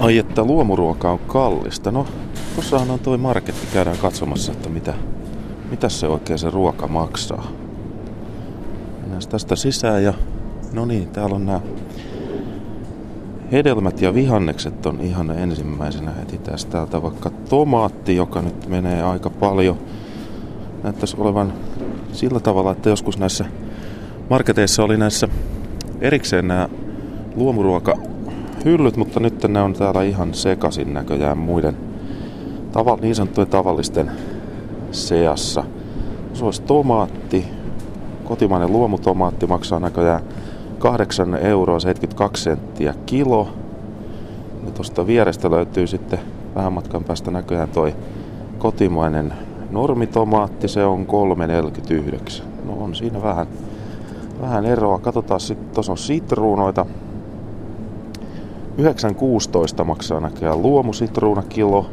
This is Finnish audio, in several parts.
Ai että luomuruoka on kallista. No, tuossahan on toi marketti. Käydään katsomassa, että mitä, mitä se oikein se ruoka maksaa. Mennään tästä sisään ja no niin, täällä on nämä hedelmät ja vihannekset on ihan ensimmäisenä heti tästä täältä vaikka tomaatti, joka nyt menee aika paljon. Näyttäisi olevan sillä tavalla, että joskus näissä marketeissa oli näissä erikseen nämä luomuruoka hyllyt, mutta nyt ne on täällä ihan sekasin näköjään muiden tava, niin sanottujen tavallisten seassa. Se olisi tomaatti, kotimainen luomutomaatti maksaa näköjään 8 euroa 72 senttiä kilo. Ja tuosta vierestä löytyy sitten vähän matkan päästä näköjään toi kotimainen normitomaatti, se on 3,49. No on siinä vähän, vähän eroa. Katsotaan sitten, tuossa on sitruunoita. 9,16 maksaa näköjään luomusitruuna kilo.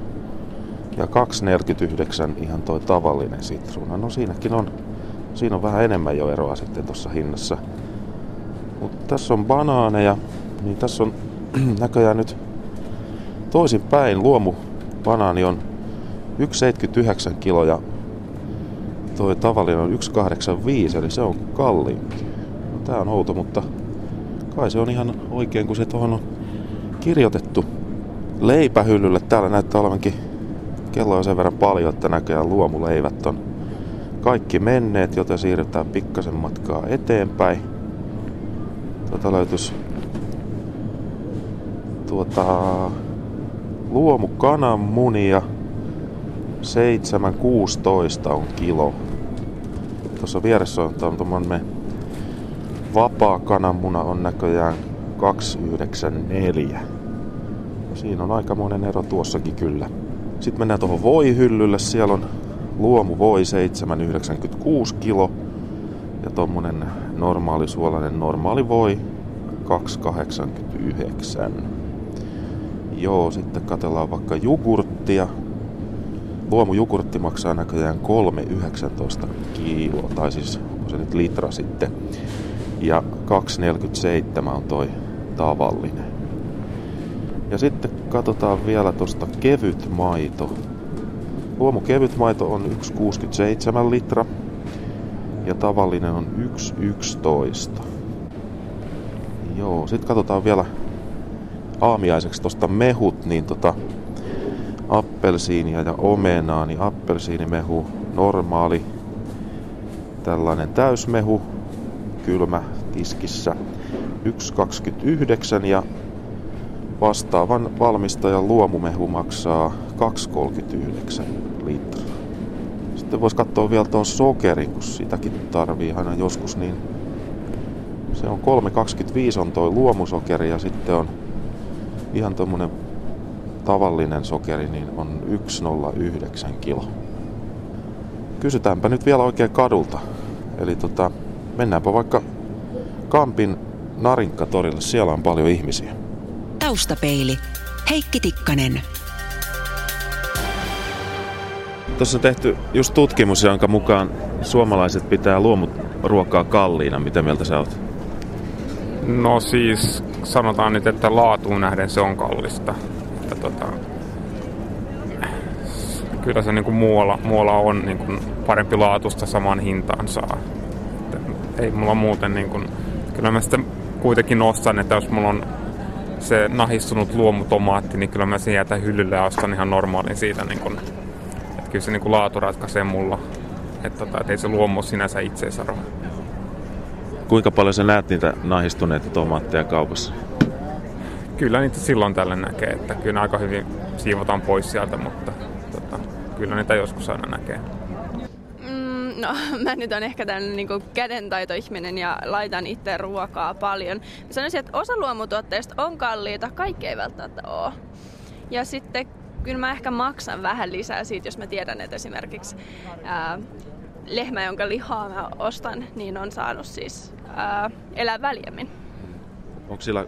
Ja 2,49 ihan toi tavallinen sitruuna. No siinäkin on, siinä on vähän enemmän jo eroa sitten tuossa hinnassa. Mutta tässä on banaaneja, niin tässä on näköjään nyt toisin päin. Luomu banaani on 1,79 kilo ja toi tavallinen on 1,85 eli se on kalliimpi. No, tää on outo, mutta kai se on ihan oikein kun se tuohon on kirjoitettu leipähyllylle. Täällä näyttää olevankin kello on sen verran paljon, että näköjään luomuleivät on kaikki menneet, joten siirrytään pikkasen matkaa eteenpäin. Tuota löytyisi tuota, luomu kananmunia 7,16 on kilo. Tuossa vieressä on tuommoinen vapaa kananmuna on näköjään 2,94. Siinä on aikamoinen ero tuossakin kyllä. Sitten mennään tuohon voihyllylle. Siellä on luomu voi 7,96 kilo. Ja tuommoinen normaali suolainen normaali voi 2,89. Joo, sitten katellaan vaikka jogurttia. Luomujogurtti maksaa näköjään 3,19 kiloa, tai siis on se nyt litra sitten. Ja 2,47 on toi tavallinen. Ja sitten katsotaan vielä tuosta kevyt maito. Luomu kevyt maito on 1,67 litra ja tavallinen on 1,11. Joo, sitten katsotaan vielä aamiaiseksi tuosta mehut, niin tota appelsiinia ja omenaa, niin appelsiinimehu normaali, tällainen täysmehu, kylmä tiskissä 1,29 ja vastaavan valmistajan luomumehu maksaa 2,39 litraa. Sitten voisi katsoa vielä tuon sokerin, kun sitäkin tarvii aina joskus, niin se on 3,25 on toi luomusokeri ja sitten on ihan tuommoinen tavallinen sokeri, niin on 1,09 kilo. Kysytäänpä nyt vielä oikein kadulta. Eli tota, mennäänpä vaikka Kampin Narinkkatorille, siellä on paljon ihmisiä. Taustapeili. Heikki Tikkanen. Tuossa on tehty just tutkimus, jonka mukaan suomalaiset pitää luomuruokaa kalliina. Mitä mieltä sä oot? No siis sanotaan nyt, että laatuun nähden se on kallista. Että tota, kyllä se niin kuin muualla, muualla on niin kuin parempi laatusta samaan hintaan saa. Että ei mulla muuten niin kuin, kyllä mä sitten kuitenkin ostan, että jos mulla on se nahistunut luomutomaatti, niin kyllä mä sen jätän hyllylle ja ostan ihan normaalin siitä. Niin kun, että kyllä se niin kun laatu ratkaisee mulla. Että tota, et ei se luomu sinänsä itseisarvo. Kuinka paljon sä näet niitä nahistuneita tomaatteja kaupassa? Kyllä niitä silloin tällä näkee, että kyllä aika hyvin siivotaan pois sieltä, mutta tota, kyllä niitä joskus aina näkee. No, mä nyt on ehkä tällainen niin kädentaitoihminen ja laitan itse ruokaa paljon. Mä sanoisin, että osa luomutuotteista on kalliita, kaikki ei välttämättä ole. Ja sitten kyllä mä ehkä maksan vähän lisää siitä, jos mä tiedän, että esimerkiksi ää, lehmä, jonka lihaa mä ostan, niin on saanut siis ää, elää väljemmin. Onko sillä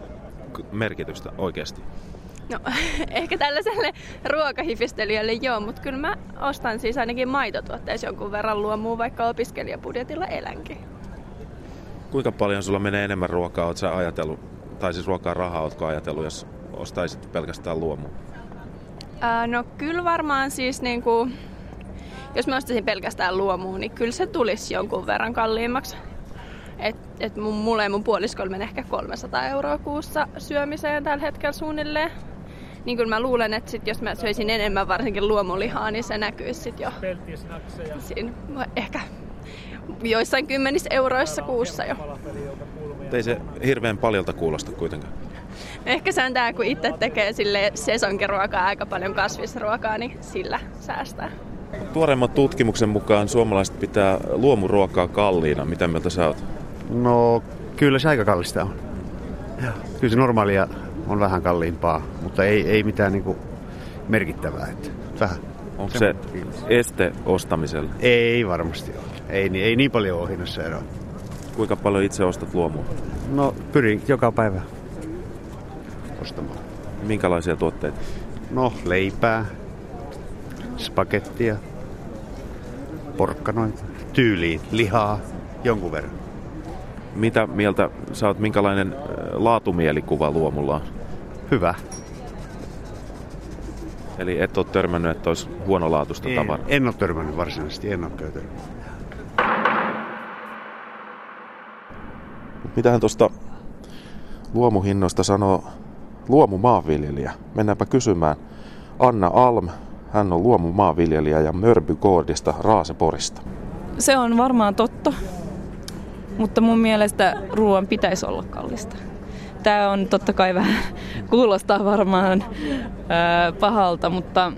merkitystä oikeasti? No, ehkä tällaiselle ruokahifistelijälle joo, mutta kyllä mä ostan siis ainakin maitotuotteissa jonkun verran luomua, vaikka opiskelijabudjetilla elänkin. Kuinka paljon sulla menee enemmän ruokaa, oot sä ajatellut, tai siis ruokaa rahaa, ootko ajatellut, jos ostaisit pelkästään luomua? Ää, no kyllä varmaan siis niinku, jos mä ostaisin pelkästään luomua, niin kyllä se tulisi jonkun verran kalliimmaksi. Et, et mun, mulle ja mun puoliskolle menee ehkä 300 euroa kuussa syömiseen tällä hetkellä suunnilleen. Niin kyllä mä luulen, että sit jos mä söisin enemmän varsinkin luomulihaa, niin se näkyisi sit jo siinä ehkä joissain kymmenissä euroissa kuussa jo. Ei se hirveän paljolta kuulosta kuitenkaan. Ehkä se on tää, kun itse tekee sille sesonkiruokaa aika paljon kasvisruokaa, niin sillä säästää. Tuoreimman tutkimuksen mukaan suomalaiset pitää luomuruokaa kalliina. Mitä mieltä sä oot? No kyllä se aika kallista on. Kyllä se normaalia on vähän kalliimpaa, mutta ei, ei mitään niinku merkittävää. Että vähän. Onko se este ostamiselle? Ei varmasti ole. Ei, ei niin paljon ole hinnassa eroa. Kuinka paljon itse ostat luomua? No pyrin joka päivä ostamaan. Minkälaisia tuotteita? No leipää, spagettia, porkkanoita, tyyliin, lihaa, jonkun verran. Mitä mieltä sä oot, minkälainen laatumielikkuva luomulla on? Hyvä. Eli et ole törmännyt, että olisi huonolaatuista En, tavaraa? en ole törmännyt varsinaisesti, en ole käytänyt. Mitähän tuosta luomuhinnoista sanoo luomumaanviljelijä? Mennäänpä kysymään. Anna Alm, hän on luomumaanviljelijä ja Mörby Koodista Raaseporista. Se on varmaan totta, mutta mun mielestä ruoan pitäisi olla kallista. Tämä on totta kai vähän, kuulostaa varmaan ää, pahalta, mutta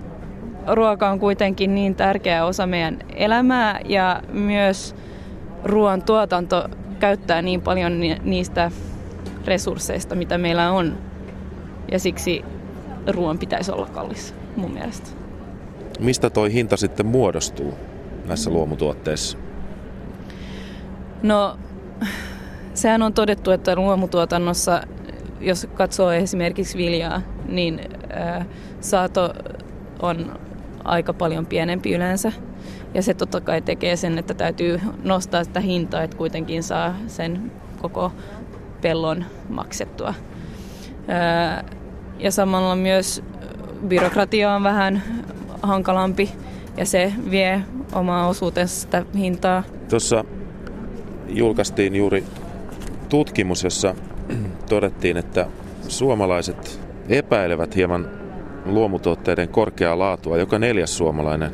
ruoka on kuitenkin niin tärkeä osa meidän elämää ja myös ruoan tuotanto käyttää niin paljon ni- niistä resursseista, mitä meillä on. Ja siksi ruoan pitäisi olla kallis mun mielestä. Mistä toi hinta sitten muodostuu näissä luomutuotteissa? No, sehän on todettu, että luomutuotannossa, jos katsoo esimerkiksi viljaa, niin saato on aika paljon pienempi yleensä. Ja se totta kai tekee sen, että täytyy nostaa sitä hintaa, että kuitenkin saa sen koko pellon maksettua. Ja samalla myös byrokratia on vähän hankalampi ja se vie omaa osuutensa sitä hintaa. Tuossa julkaistiin juuri tutkimus, jossa todettiin, että suomalaiset epäilevät hieman luomutuotteiden korkeaa laatua. Joka neljäs suomalainen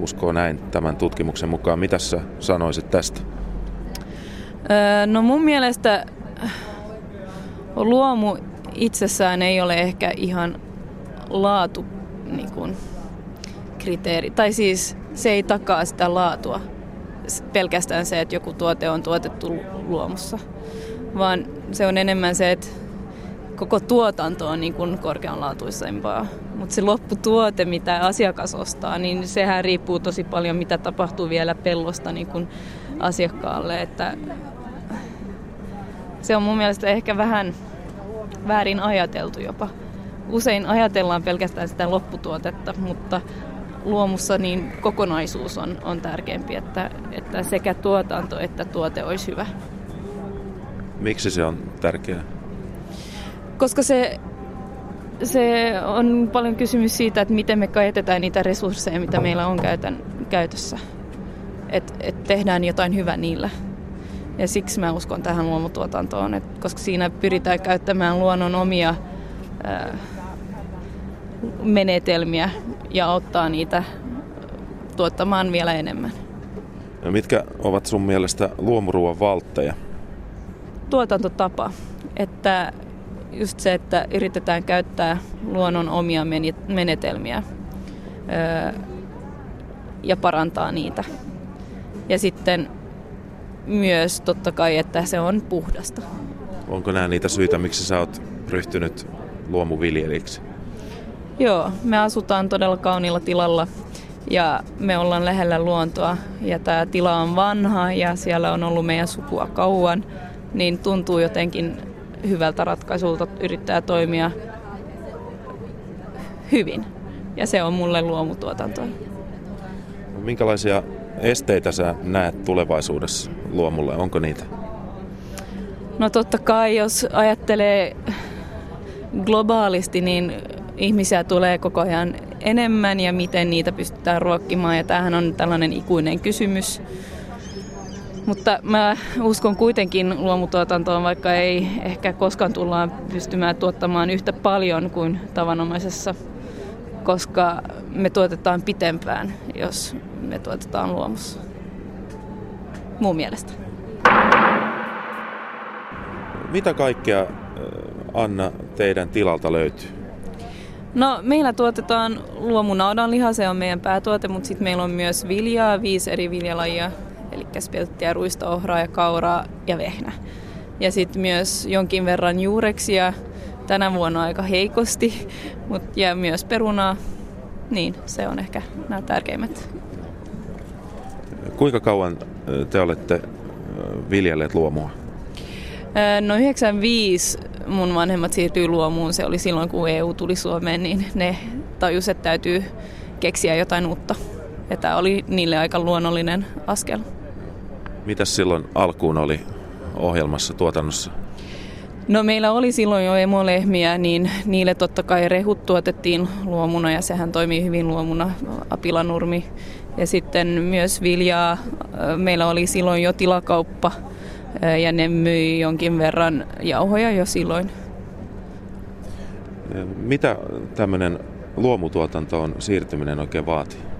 uskoo näin tämän tutkimuksen mukaan. Mitä sä sanoisit tästä? No mun mielestä luomu itsessään ei ole ehkä ihan laatu niin kuin, kriteeri. Tai siis se ei takaa sitä laatua. Pelkästään se, että joku tuote on tuotettu luomussa. Vaan se on enemmän se, että koko tuotanto on niin kuin korkeanlaatuisempaa. Mutta se lopputuote, mitä asiakas ostaa, niin sehän riippuu tosi paljon, mitä tapahtuu vielä pellosta niin kuin asiakkaalle. Että se on mun mielestä ehkä vähän väärin ajateltu jopa. Usein ajatellaan pelkästään sitä lopputuotetta, mutta luomussa niin kokonaisuus on, on tärkeämpi, että, että sekä tuotanto että tuote olisi hyvä. Miksi se on tärkeää? Koska se, se on paljon kysymys siitä, että miten me käytetään niitä resursseja, mitä meillä on käytän, käytössä. Että et tehdään jotain hyvää niillä. Ja siksi mä uskon tähän luomutuotantoon, et koska siinä pyritään käyttämään luonnon omia ää, menetelmiä ja auttaa niitä tuottamaan vielä enemmän. Ja mitkä ovat sun mielestä luomuruuan valtteja? Tuotantotapa, että just se, että yritetään käyttää luonnon omia menetelmiä öö, ja parantaa niitä. Ja sitten myös totta kai, että se on puhdasta. Onko nämä niitä syitä, miksi sä oot ryhtynyt luomuviljelijäksi? Joo, me asutaan todella kauniilla tilalla ja me ollaan lähellä luontoa ja tämä tila on vanha ja siellä on ollut meidän sukua kauan, niin tuntuu jotenkin hyvältä ratkaisulta yrittää toimia hyvin. Ja se on mulle luomutuotantoa. Minkälaisia esteitä sä näet tulevaisuudessa luomulle? Onko niitä? No totta kai, jos ajattelee globaalisti niin ihmisiä tulee koko ajan enemmän ja miten niitä pystytään ruokkimaan. Ja tämähän on tällainen ikuinen kysymys. Mutta mä uskon kuitenkin luomutuotantoon, vaikka ei ehkä koskaan tullaan pystymään tuottamaan yhtä paljon kuin tavanomaisessa, koska me tuotetaan pitempään, jos me tuotetaan luomussa. Mun mielestä. Mitä kaikkea, Anna, teidän tilalta löytyy? No meillä tuotetaan luomunaudanliha, se on meidän päätuote, mutta sitten meillä on myös viljaa, viisi eri viljalajia, eli spelttiä, ruista, ohraa ja kauraa ja vehnä. Ja sitten myös jonkin verran juureksia, tänä vuonna aika heikosti, mut, ja myös perunaa. Niin, se on ehkä nämä tärkeimmät. Kuinka kauan te olette viljelleet luomua? No 95 mun vanhemmat siirtyi luomuun. Se oli silloin, kun EU tuli Suomeen, niin ne tajus, että täytyy keksiä jotain uutta. Ja tämä oli niille aika luonnollinen askel. Mitäs silloin alkuun oli ohjelmassa tuotannossa? No meillä oli silloin jo emolehmiä, niin niille totta kai rehut tuotettiin luomuna ja sehän toimii hyvin luomuna, apilanurmi. Ja sitten myös viljaa. Meillä oli silloin jo tilakauppa ja ne myi jonkin verran jauhoja jo silloin. Mitä tämmöinen luomutuotantoon siirtyminen oikein vaatii?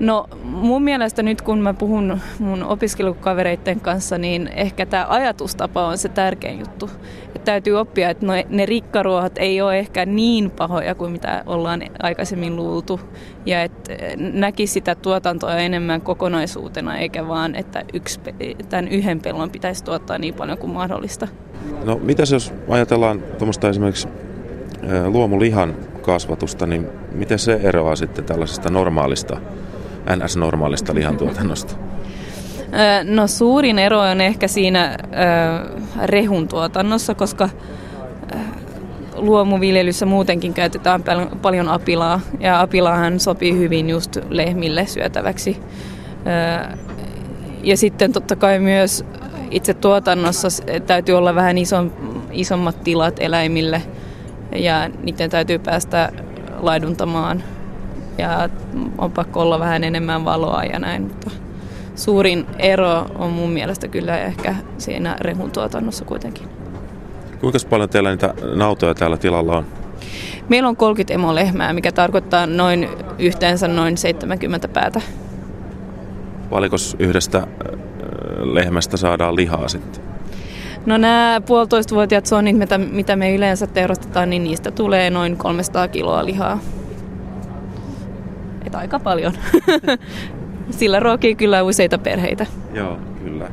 No mun mielestä nyt kun mä puhun mun opiskelukavereiden kanssa, niin ehkä tämä ajatustapa on se tärkein juttu. Et täytyy oppia, että ne rikkaruohat ei ole ehkä niin pahoja kuin mitä ollaan aikaisemmin luultu. Ja että näkisi sitä tuotantoa enemmän kokonaisuutena, eikä vaan, että yksi, tämän yhden pellon pitäisi tuottaa niin paljon kuin mahdollista. No mitäs jos ajatellaan tuommoista esimerkiksi luomulihan kasvatusta, niin miten se eroaa sitten tällaisesta normaalista NS-normaalista lihantuotannosta? No suurin ero on ehkä siinä rehun tuotannossa, koska luomuviljelyssä muutenkin käytetään paljon apilaa ja apilaahan sopii hyvin just lehmille syötäväksi. Ja sitten totta kai myös itse tuotannossa täytyy olla vähän isommat tilat eläimille ja niiden täytyy päästä laiduntamaan ja on pakko olla vähän enemmän valoa ja näin, mutta suurin ero on mun mielestä kyllä ehkä siinä rehun tuotannossa kuitenkin. Kuinka paljon teillä niitä nautoja täällä tilalla on? Meillä on 30 emolehmää, mikä tarkoittaa noin yhteensä noin 70 päätä. Paljonko yhdestä lehmästä saadaan lihaa sitten? No nämä puolitoistavuotiaat sonit, mitä, mitä me yleensä teurastetaan, niin niistä tulee noin 300 kiloa lihaa että aika paljon. Sillä ruokii kyllä useita perheitä. Joo, kyllä.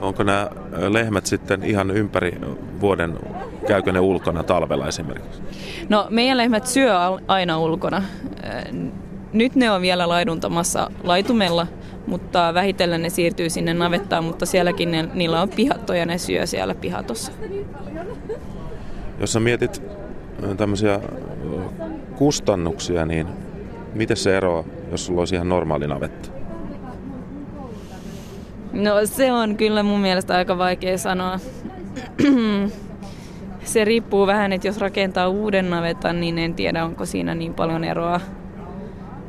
Onko nämä lehmät sitten ihan ympäri vuoden, käykö ne ulkona talvella esimerkiksi? No meidän lehmät syö aina ulkona. Nyt ne on vielä laiduntamassa laitumella, mutta vähitellen ne siirtyy sinne navettaan, mutta sielläkin ne, niillä on pihatto ja ne syö siellä pihatossa. Jos sä mietit tämmöisiä kustannuksia, niin Miten se eroaa, jos sulla olisi ihan normaali navetta? No se on kyllä mun mielestä aika vaikea sanoa. se riippuu vähän, että jos rakentaa uuden navetan, niin en tiedä onko siinä niin paljon eroa.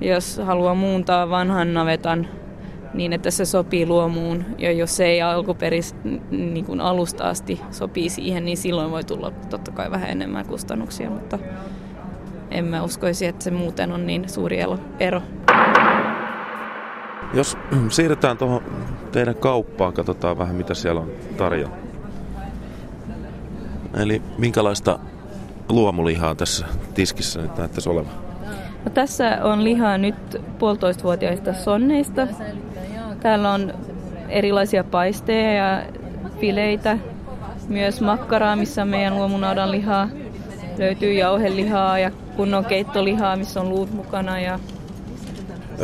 Jos haluaa muuntaa vanhan navetan niin, että se sopii luomuun, ja jos se ei alkuperis niin kuin alusta asti sopii siihen, niin silloin voi tulla totta kai vähän enemmän kustannuksia, mutta en mä uskoisi, että se muuten on niin suuri ero. Jos siirretään tuohon teidän kauppaan, katsotaan vähän mitä siellä on tarjolla. Eli minkälaista luomulihaa tässä tiskissä nyt näyttäisi olevan? No, tässä on lihaa nyt puolitoistavuotiaista sonneista. Täällä on erilaisia paisteja ja fileitä, myös makkaraa, missä on meidän luomunaudan lihaa. Löytyy jauhelihaa ja kunnon keittolihaa, missä on luut mukana. Ja...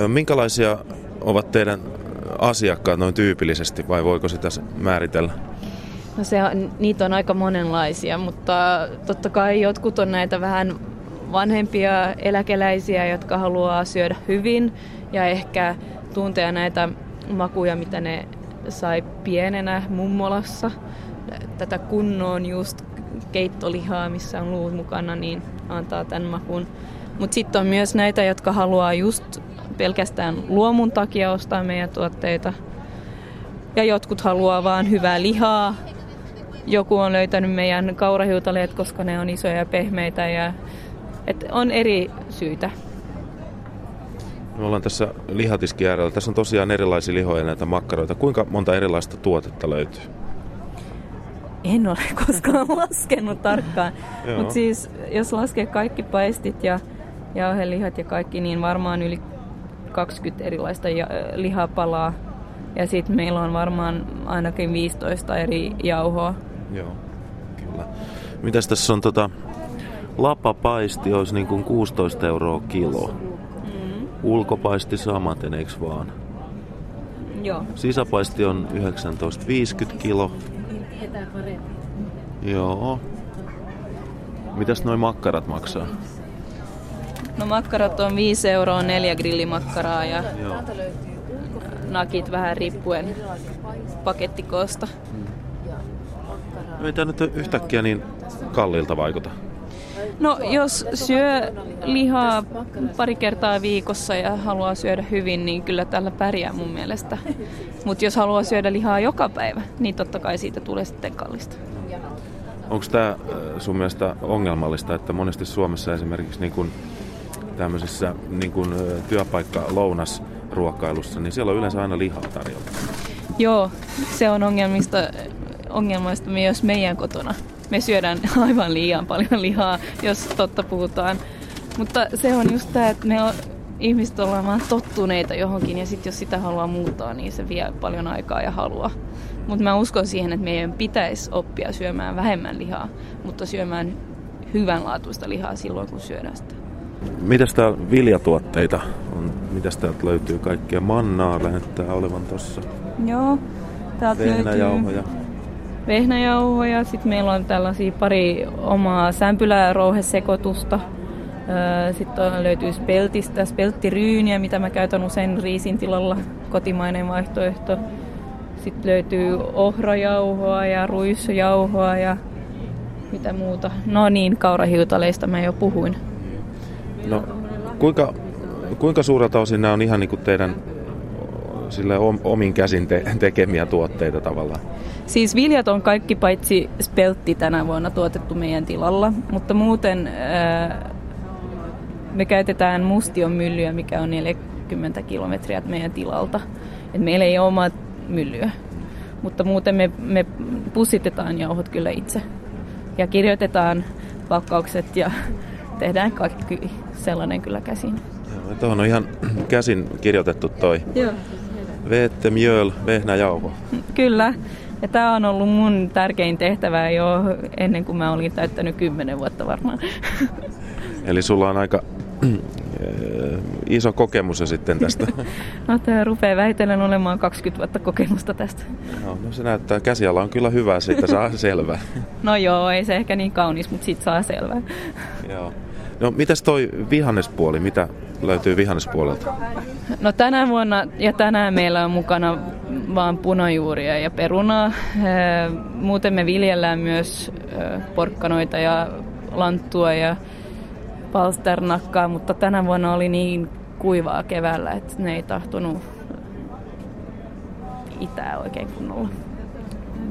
Minkälaisia ovat teidän asiakkaat noin tyypillisesti vai voiko sitä määritellä? No se, niitä on aika monenlaisia, mutta totta kai jotkut on näitä vähän vanhempia eläkeläisiä, jotka haluaa syödä hyvin ja ehkä tuntea näitä makuja, mitä ne sai pienenä mummolassa. tätä kunnon just keittolihaa, missä on luut mukana, niin antaa tämän makun. Mutta sitten on myös näitä, jotka haluaa just pelkästään luomun takia ostaa meidän tuotteita. Ja jotkut haluaa vaan hyvää lihaa. Joku on löytänyt meidän kaurahiutaleet, koska ne on isoja ja pehmeitä. Ja, et on eri syitä. Me ollaan tässä lihatiski äärellä. Tässä on tosiaan erilaisia lihoja näitä makkaroita. Kuinka monta erilaista tuotetta löytyy? En ole koskaan laskenut tarkkaan. Mutta siis jos laskee kaikki paistit ja jauhelihat ja kaikki, niin varmaan yli 20 erilaista lihapalaa. Ja sitten meillä on varmaan ainakin 15 eri jauhoa. Joo, kyllä. Mitäs tässä on tota, lapapaisti olisi niin kuin 16 euroa kilo. Mm. Ulkopaisti samaten, eikö vaan? Joo. Sisäpaisti on 19,50 kilo. Joo. Mitäs noin makkarat maksaa? No makkarat on 5 euroa neljä grillimakkaraa ja Joo. nakit vähän riippuen pakettikoosta. No ei tämä nyt yhtäkkiä niin kalliilta vaikuta. No jos syö lihaa pari kertaa viikossa ja haluaa syödä hyvin, niin kyllä tällä pärjää mun mielestä. Mutta jos haluaa syödä lihaa joka päivä, niin totta kai siitä tulee sitten kallista. Onko tämä äh, sun mielestä ongelmallista, että monesti Suomessa esimerkiksi niin kun tämmöisessä niin kun, äh, työpaikka lounas ruokailussa, niin siellä on yleensä aina lihaa tarjolla. Joo, se on ongelmista, ongelmaista myös meidän kotona. Me syödään aivan liian paljon lihaa, jos totta puhutaan. Mutta se on just tämä, että me on, ihmiset ollaan vaan tottuneita johonkin ja sitten jos sitä haluaa muuttaa, niin se vie paljon aikaa ja halua. Mutta mä uskon siihen, että meidän pitäisi oppia syömään vähemmän lihaa, mutta syömään hyvänlaatuista lihaa silloin, kun syödään sitä. Mitäs täällä viljatuotteita on? Mitäs täältä löytyy kaikkea? Mannaa lähettää olevan tossa. Joo, täältä löytyy vehnäjauhoja. Sitten meillä on tällaisia pari omaa sämpylärouhesekoitusta. Sitten löytyy speltistä, spelttiryyniä, mitä mä käytän usein riisin tilalla, kotimainen vaihtoehto. Sitten löytyy ohrajauhoa ja ruissujauhoa ja mitä muuta. No niin, kaurahiutaleista mä jo puhuin. No, kuinka, kuinka suurelta osin nämä on ihan niin kuin teidän sille omin käsin te- tekemiä tuotteita tavallaan? Siis viljat on kaikki paitsi speltti tänä vuonna tuotettu meidän tilalla, mutta muuten ää, me käytetään mustion myllyä, mikä on 40 kilometriä meidän tilalta. Et meillä ei ole omaa myllyä, mutta muuten me, me pussitetaan jauhot kyllä itse ja kirjoitetaan pakkaukset ja tehdään kaikki sellainen kyllä käsin. Joo, tuohon on ihan käsin kirjoitettu toi. Joo. Veette mjöl, vehnäjauho. Kyllä. Ja tämä on ollut mun tärkein tehtävä jo ennen kuin mä olin täyttänyt kymmenen vuotta varmaan. Eli sulla on aika iso kokemus jo sitten tästä. No tämä rupeaa väitellen olemaan 20 vuotta kokemusta tästä. No, no se näyttää, käsiala on kyllä hyvä, siitä saa selvää. No joo, ei se ehkä niin kaunis, mutta siitä saa selvää. Joo. No mitäs toi vihannespuoli, mitä löytyy vihannespuolelta? No tänä vuonna ja tänään meillä on mukana vaan punajuuria ja perunaa. Muuten me viljellään myös porkkanoita ja lanttua ja palsternakkaa, mutta tänä vuonna oli niin kuivaa keväällä, että ne ei tahtonut itää oikein kunnolla.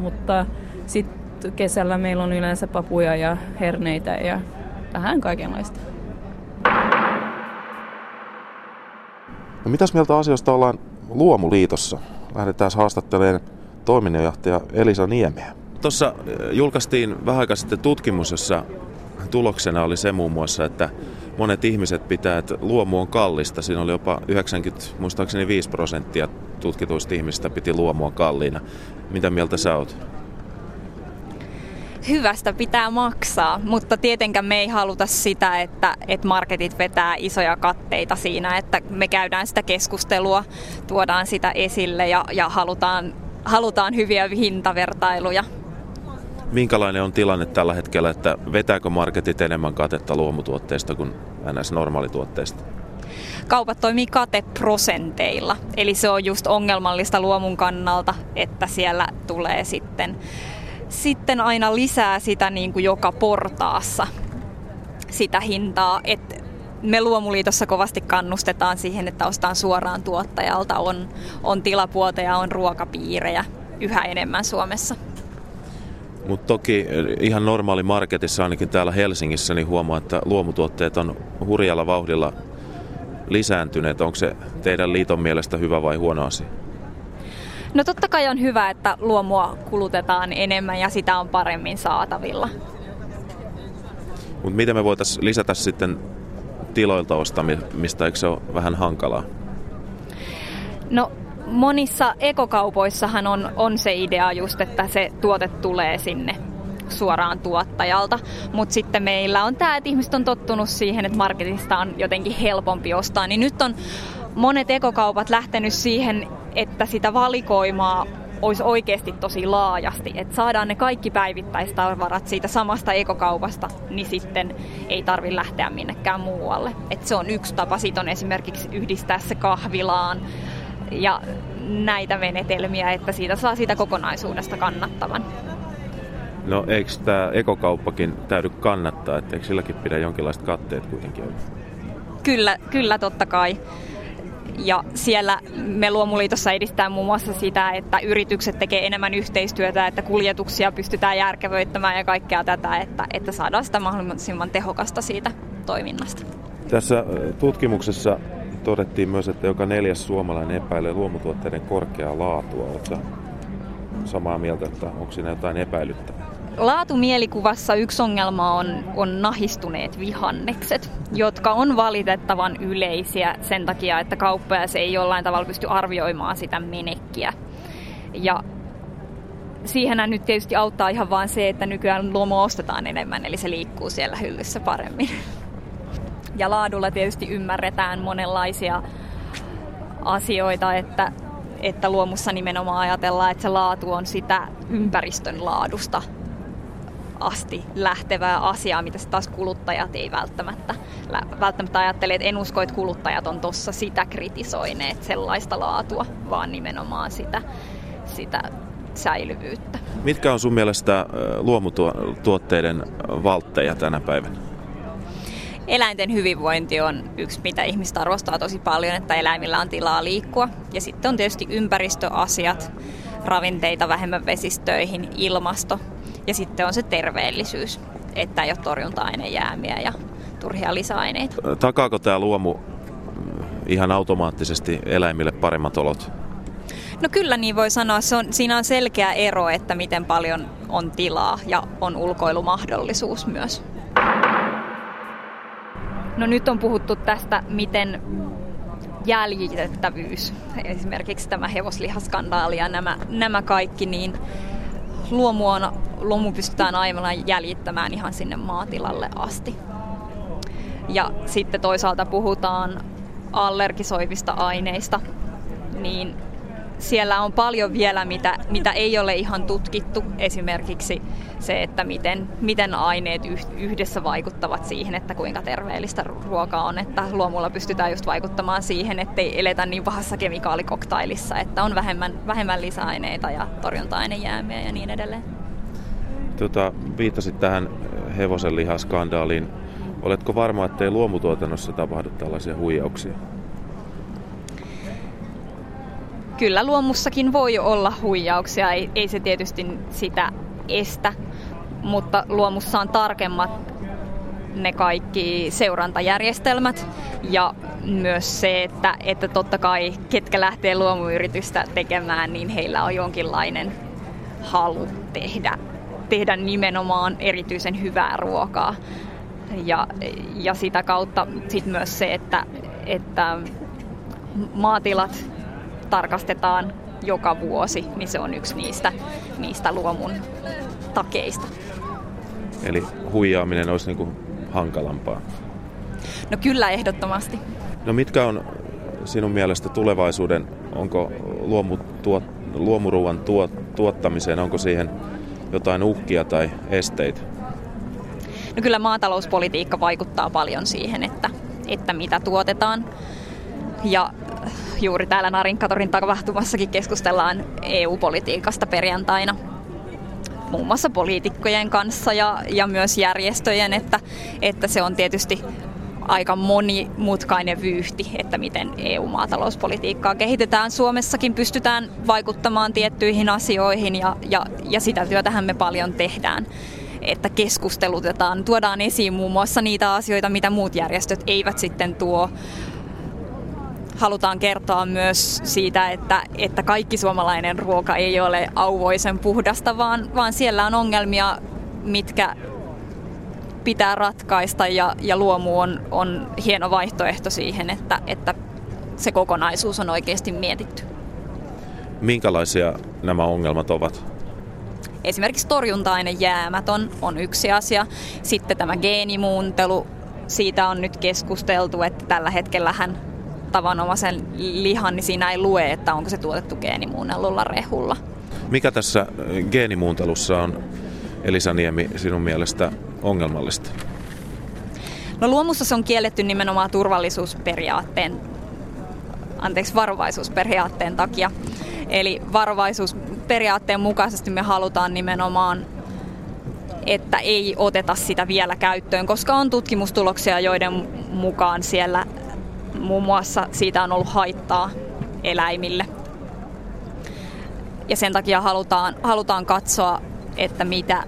Mutta sitten kesällä meillä on yleensä papuja ja herneitä ja vähän kaikenlaista. No mitäs mieltä asioista ollaan Luomuliitossa? Lähdetään haastattelemaan toiminnanjohtaja Elisa Niemeä. Tuossa julkaistiin vähän aikaa sitten tutkimus, jossa tuloksena oli se muun muassa, että monet ihmiset pitää, että luomu on kallista. Siinä oli jopa 90, muistaakseni 5 prosenttia tutkituista ihmistä piti luomua kalliina. Mitä mieltä sä oot? Hyvästä pitää maksaa, mutta tietenkään me ei haluta sitä, että, että marketit vetää isoja katteita siinä, että me käydään sitä keskustelua, tuodaan sitä esille ja, ja halutaan, halutaan hyviä hintavertailuja. Minkälainen on tilanne tällä hetkellä, että vetääkö marketit enemmän katetta luomutuotteista kuin näissä normaalituotteista? Kaupat toimii kateprosenteilla, eli se on just ongelmallista luomun kannalta, että siellä tulee sitten sitten aina lisää sitä niin kuin joka portaassa sitä hintaa, että me Luomuliitossa kovasti kannustetaan siihen, että ostaan suoraan tuottajalta, on, on tilapuolta ja on ruokapiirejä yhä enemmän Suomessa. Mutta toki ihan normaali marketissa, ainakin täällä Helsingissä, niin huomaa, että luomutuotteet on hurjalla vauhdilla lisääntyneet. Onko se teidän liiton mielestä hyvä vai huono asia? No totta kai on hyvä, että luomua kulutetaan enemmän ja sitä on paremmin saatavilla. Mutta miten me voitaisiin lisätä sitten tiloilta ostamista, eikö se ole vähän hankalaa? No monissa ekokaupoissahan on, on se idea just, että se tuote tulee sinne suoraan tuottajalta. Mutta sitten meillä on tämä, että ihmiset on tottunut siihen, että marketista on jotenkin helpompi ostaa. Niin nyt on monet ekokaupat lähtenyt siihen, että sitä valikoimaa olisi oikeasti tosi laajasti, että saadaan ne kaikki päivittäistavarat siitä samasta ekokaupasta, niin sitten ei tarvi lähteä minnekään muualle. Et se on yksi tapa, siitä on esimerkiksi yhdistää se kahvilaan ja näitä menetelmiä, että siitä saa siitä kokonaisuudesta kannattavan. No eikö tämä ekokauppakin täydy kannattaa, että eikö silläkin pidä jonkinlaiset katteet kuitenkin olla? Kyllä, kyllä totta kai. Ja siellä me Luomuliitossa edistää muun muassa sitä, että yritykset tekee enemmän yhteistyötä, että kuljetuksia pystytään järkevöittämään ja kaikkea tätä, että, että saadaan sitä mahdollisimman tehokasta siitä toiminnasta. Tässä tutkimuksessa todettiin myös, että joka neljäs suomalainen epäilee luomutuotteiden korkeaa laatua. Oletko samaa mieltä, että onko siinä jotain epäilyttävää? Laatumielikuvassa yksi ongelma on, on nahistuneet vihannekset, jotka on valitettavan yleisiä sen takia, että kauppias ei jollain tavalla pysty arvioimaan sitä menekkiä. Ja siihenhän nyt tietysti auttaa ihan vaan se, että nykyään luomu ostetaan enemmän, eli se liikkuu siellä hyllyssä paremmin. Ja laadulla tietysti ymmärretään monenlaisia asioita, että, että luomussa nimenomaan ajatellaan, että se laatu on sitä ympäristön laadusta asti lähtevää asiaa, mitä taas kuluttajat ei välttämättä, välttämättä ajattele, että en usko, että kuluttajat on tuossa sitä kritisoineet sellaista laatua, vaan nimenomaan sitä, sitä säilyvyyttä. Mitkä on sun mielestä luomutuotteiden valtteja tänä päivänä? Eläinten hyvinvointi on yksi, mitä ihmiset arvostaa tosi paljon, että eläimillä on tilaa liikkua. Ja sitten on tietysti ympäristöasiat, ravinteita vähemmän vesistöihin, ilmasto ja sitten on se terveellisyys, että ei ole torjunta-ainejäämiä ja turhia lisäaineita. Takaako tämä luomu ihan automaattisesti eläimille paremmat olot? No kyllä niin voi sanoa. Se on, siinä on selkeä ero, että miten paljon on tilaa ja on ulkoilumahdollisuus myös. No nyt on puhuttu tästä, miten jäljitettävyys, esimerkiksi tämä hevoslihaskandaali ja nämä, nämä kaikki, niin luomu, on, luomu pystytään aivan jäljittämään ihan sinne maatilalle asti. Ja sitten toisaalta puhutaan allergisoivista aineista, niin siellä on paljon vielä, mitä, mitä ei ole ihan tutkittu. Esimerkiksi se, että miten, miten aineet yhdessä vaikuttavat siihen, että kuinka terveellistä ruokaa on. Että luomulla pystytään just vaikuttamaan siihen, ettei eletä niin pahassa kemikaalikoktailissa, että on vähemmän, vähemmän lisäaineita ja torjunta-ainejäämiä ja niin edelleen. Tota, viittasit tähän hevosen lihaskandaaliin. Oletko varma, että ei luomutuotannossa tapahdu tällaisia huijauksia? Kyllä luomussakin voi olla huijauksia, ei, ei se tietysti sitä estä, mutta luomussa on tarkemmat ne kaikki seurantajärjestelmät ja myös se, että, että totta kai ketkä lähtee luomuyritystä tekemään, niin heillä on jonkinlainen halu tehdä, tehdä nimenomaan erityisen hyvää ruokaa. Ja, ja sitä kautta sit myös se, että, että maatilat tarkastetaan joka vuosi, niin se on yksi niistä, niistä luomun takeista. Eli huijaaminen olisi niin kuin hankalampaa? No kyllä ehdottomasti. No mitkä on sinun mielestä tulevaisuuden, onko luomu, tuot, luomuruuan tuot, tuottamiseen, onko siihen jotain uhkia tai esteitä? No kyllä maatalouspolitiikka vaikuttaa paljon siihen, että, että mitä tuotetaan. Ja juuri täällä Narinkatorin tapahtumassakin keskustellaan EU-politiikasta perjantaina. muun muassa poliitikkojen kanssa ja, ja myös järjestöjen, että, että se on tietysti aika monimutkainen vyyhti, että miten EU-maatalouspolitiikkaa kehitetään. Suomessakin pystytään vaikuttamaan tiettyihin asioihin ja, ja, ja sitä työtähän me paljon tehdään että keskustelutetaan, tuodaan esiin muun muassa niitä asioita, mitä muut järjestöt eivät sitten tuo. Halutaan kertoa myös siitä, että, että kaikki suomalainen ruoka ei ole auvoisen puhdasta, vaan, vaan siellä on ongelmia, mitkä pitää ratkaista ja, ja luomu on, on hieno vaihtoehto siihen, että, että se kokonaisuus on oikeasti mietitty. Minkälaisia nämä ongelmat ovat? Esimerkiksi torjunta-ainejäämät on, on yksi asia. Sitten tämä geenimuuntelu, siitä on nyt keskusteltu, että tällä hetkellähän tavanomaisen lihan, niin siinä ei lue, että onko se tuotettu geenimuunnellulla rehulla. Mikä tässä geenimuuntelussa on, Elisa Niemi, sinun mielestä ongelmallista? No luomussa se on kielletty nimenomaan turvallisuusperiaatteen, anteeksi varovaisuusperiaatteen takia. Eli varovaisuusperiaatteen mukaisesti me halutaan nimenomaan että ei oteta sitä vielä käyttöön, koska on tutkimustuloksia, joiden mukaan siellä muun muassa siitä on ollut haittaa eläimille. Ja sen takia halutaan, halutaan katsoa, että mitä,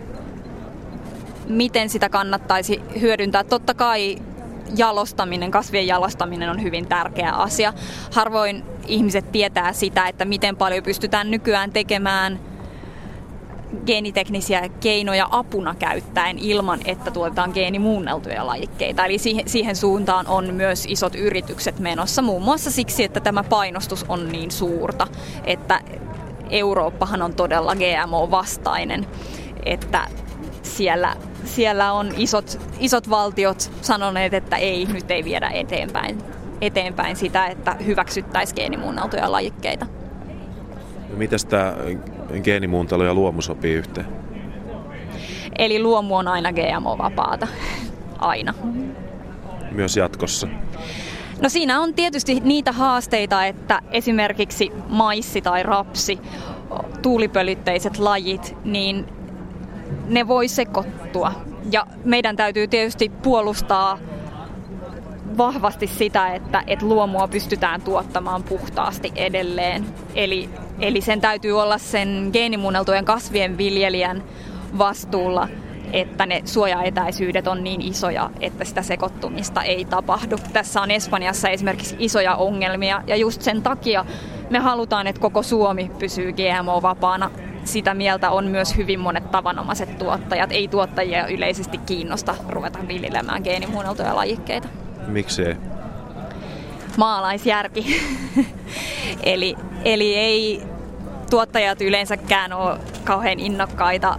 miten sitä kannattaisi hyödyntää. Totta kai jalostaminen, kasvien jalostaminen on hyvin tärkeä asia. Harvoin ihmiset tietää sitä, että miten paljon pystytään nykyään tekemään geeniteknisiä keinoja apuna käyttäen ilman, että tuotetaan geenimuunneltuja lajikkeita. Eli siihen, siihen suuntaan on myös isot yritykset menossa, muun muassa siksi, että tämä painostus on niin suurta, että Eurooppahan on todella GMO-vastainen, että siellä, siellä on isot, isot valtiot sanoneet, että ei, nyt ei viedä eteenpäin, eteenpäin sitä, että hyväksyttäisiin geenimuunneltuja lajikkeita. Miten tämä geenimuuntelu ja luomu sopii yhteen? Eli luomu on aina GMO-vapaata. Aina. Myös jatkossa? No siinä on tietysti niitä haasteita, että esimerkiksi maissi tai rapsi, tuulipölytteiset lajit, niin ne voi sekoittua. Ja meidän täytyy tietysti puolustaa vahvasti sitä, että, että luomua pystytään tuottamaan puhtaasti edelleen. Eli, eli sen täytyy olla sen geenimuunneltujen kasvien viljelijän vastuulla, että ne suojaetäisyydet on niin isoja, että sitä sekoittumista ei tapahdu. Tässä on Espanjassa esimerkiksi isoja ongelmia ja just sen takia me halutaan, että koko Suomi pysyy GMO-vapaana sitä mieltä on myös hyvin monet tavanomaiset tuottajat. Ei tuottajia yleisesti kiinnosta ruveta viljelemään geenimuunneltuja lajikkeita. Miksi? Maalaisjärki. eli, eli ei tuottajat yleensäkään ole kauhean innokkaita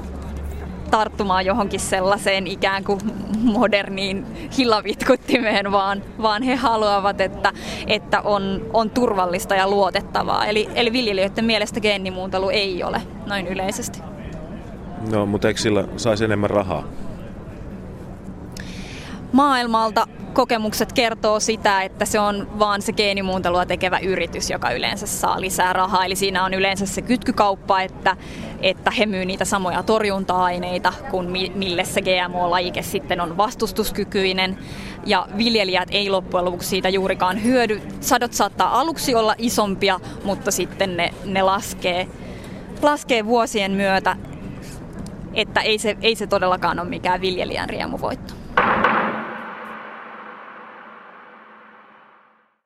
tarttumaan johonkin sellaiseen ikään kuin moderniin hillavitkuttimeen, vaan, vaan he haluavat, että, että on, on turvallista ja luotettavaa. Eli, eli viljelijöiden mielestä geenimuuntelu ei ole noin yleisesti. No, mutta eikö sillä saisi enemmän rahaa? Maailmalta kokemukset kertoo sitä, että se on vaan se geenimuuntelua tekevä yritys, joka yleensä saa lisää rahaa. Eli siinä on yleensä se kytkykauppa, että, että he myy niitä samoja torjunta-aineita, kuin mille se GMO-lajike sitten on vastustuskykyinen. Ja viljelijät ei loppujen lopuksi siitä juurikaan hyödy. Sadot saattaa aluksi olla isompia, mutta sitten ne, ne laskee, laskee vuosien myötä, että ei se, ei se todellakaan ole mikään viljelijän riemuvoitto.